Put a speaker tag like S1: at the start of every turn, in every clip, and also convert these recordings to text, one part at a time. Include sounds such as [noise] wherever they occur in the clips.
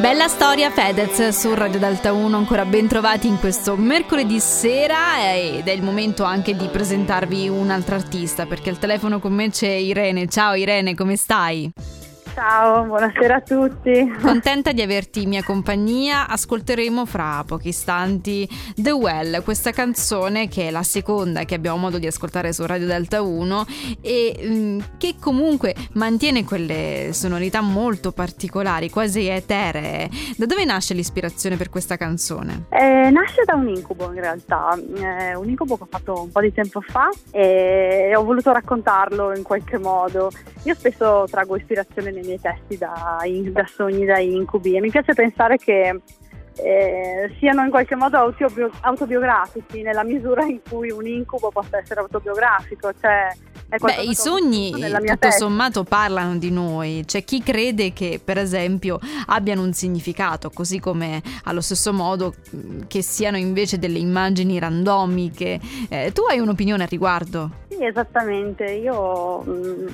S1: Bella storia Fedez su Radio Delta 1, ancora ben trovati in questo mercoledì sera ed è il momento anche di presentarvi un altro artista perché al telefono con me c'è Irene. Ciao Irene, come stai?
S2: Ciao, buonasera a tutti.
S1: Contenta di averti in mia compagnia. Ascolteremo fra pochi istanti The Well, questa canzone che è la seconda che abbiamo modo di ascoltare su Radio Delta 1 e mh, mm, che comunque mantiene quelle sonorità molto particolari, quasi eteree. Da dove nasce l'ispirazione per questa canzone?
S2: Eh, nasce da un incubo in realtà, eh, un incubo che ho fatto un po' di tempo fa e ho voluto raccontarlo in qualche modo. Io spesso trago ispirazione nei miei testi da, da sogni, da incubi e mi piace pensare che eh, siano in qualche modo autobio- autobiografici nella misura in cui un incubo possa essere autobiografico. Cioè,
S1: Beh, i sogni tutto testa. sommato parlano di noi, c'è chi crede che per esempio abbiano un significato, così come allo stesso modo mm, che siano invece delle immagini randomiche. Eh, tu hai un'opinione al riguardo?
S2: Sì, esattamente, io mh,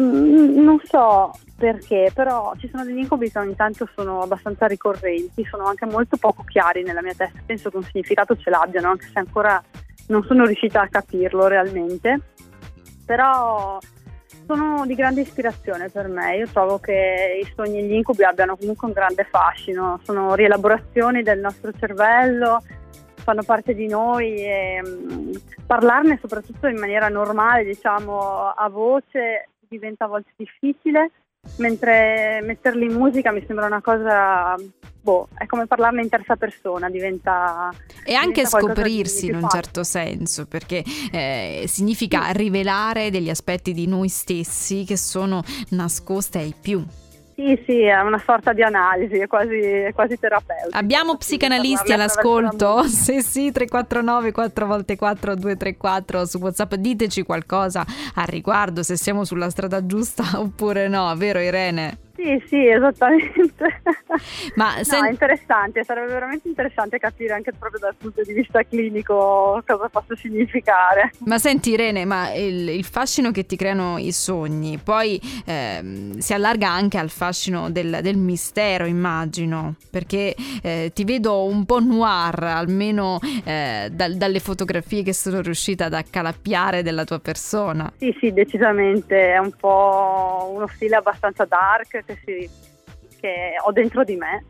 S2: mm, mm, non so, perché però ci sono degli incubi che ogni tanto sono abbastanza ricorrenti, sono anche molto poco chiari nella mia testa, penso che un significato ce l'abbiano, anche se ancora non sono riuscita a capirlo realmente, però sono di grande ispirazione per me, io trovo che i sogni e gli incubi abbiano comunque un grande fascino, sono rielaborazioni del nostro cervello, fanno parte di noi e mh, parlarne soprattutto in maniera normale, diciamo a voce, diventa a volte difficile mentre metterli in musica mi sembra una cosa, boh, è come parlarne in terza persona, diventa...
S1: E anche diventa scoprirsi in un certo senso, perché eh, significa sì. rivelare degli aspetti di noi stessi che sono nascosti ai più.
S2: Sì, sì, è una sorta di analisi, è quasi, è quasi terapeutica.
S1: Abbiamo psicanalisti all'ascolto? Se [laughs] sì, 349 4x4 234 su WhatsApp, diteci qualcosa al riguardo, se siamo sulla strada giusta [laughs] oppure no, vero Irene?
S2: Sì, sì, esattamente. Ma [laughs] no, sen- è interessante, sarebbe veramente interessante capire anche proprio dal punto di vista clinico cosa possa significare.
S1: Ma senti Irene, ma il, il fascino che ti creano i sogni poi ehm, si allarga anche al fascino del, del mistero, immagino, perché eh, ti vedo un po' noir, almeno eh, da, dalle fotografie che sono riuscita ad accalappiare della tua persona.
S2: Sì, sì, decisamente, è un po' uno stile abbastanza dark che, si, che ho dentro di me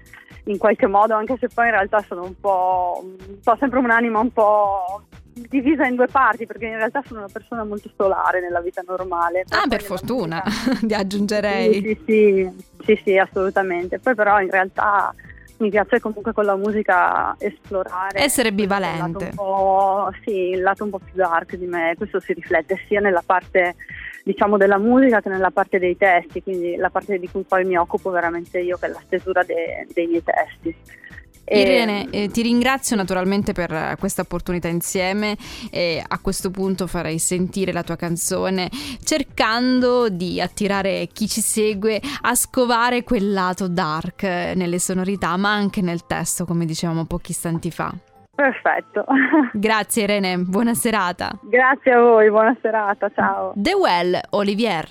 S2: in qualche modo, anche se poi in realtà sono un po', ho sempre un'anima un po' divisa in due parti perché in realtà sono una persona molto solare nella vita normale.
S1: Ah, per fortuna, vi [laughs] aggiungerei.
S2: Sì sì, sì, sì, sì, assolutamente. Poi però in realtà mi piace comunque con la musica esplorare.
S1: Essere bivalente.
S2: Il sì, il lato un po' più dark di me, questo si riflette sia nella parte diciamo della musica che nella parte dei testi, quindi la parte di cui poi mi occupo veramente io che è la stesura de- dei miei testi.
S1: Irene, eh, ti ringrazio naturalmente per questa opportunità insieme e a questo punto farei sentire la tua canzone cercando di attirare chi ci segue a scovare quel lato dark nelle sonorità ma anche nel testo come dicevamo pochi istanti fa.
S2: Perfetto. [laughs]
S1: Grazie Irene, buona serata.
S2: Grazie a voi, buona serata, ciao.
S1: The Well, Olivier.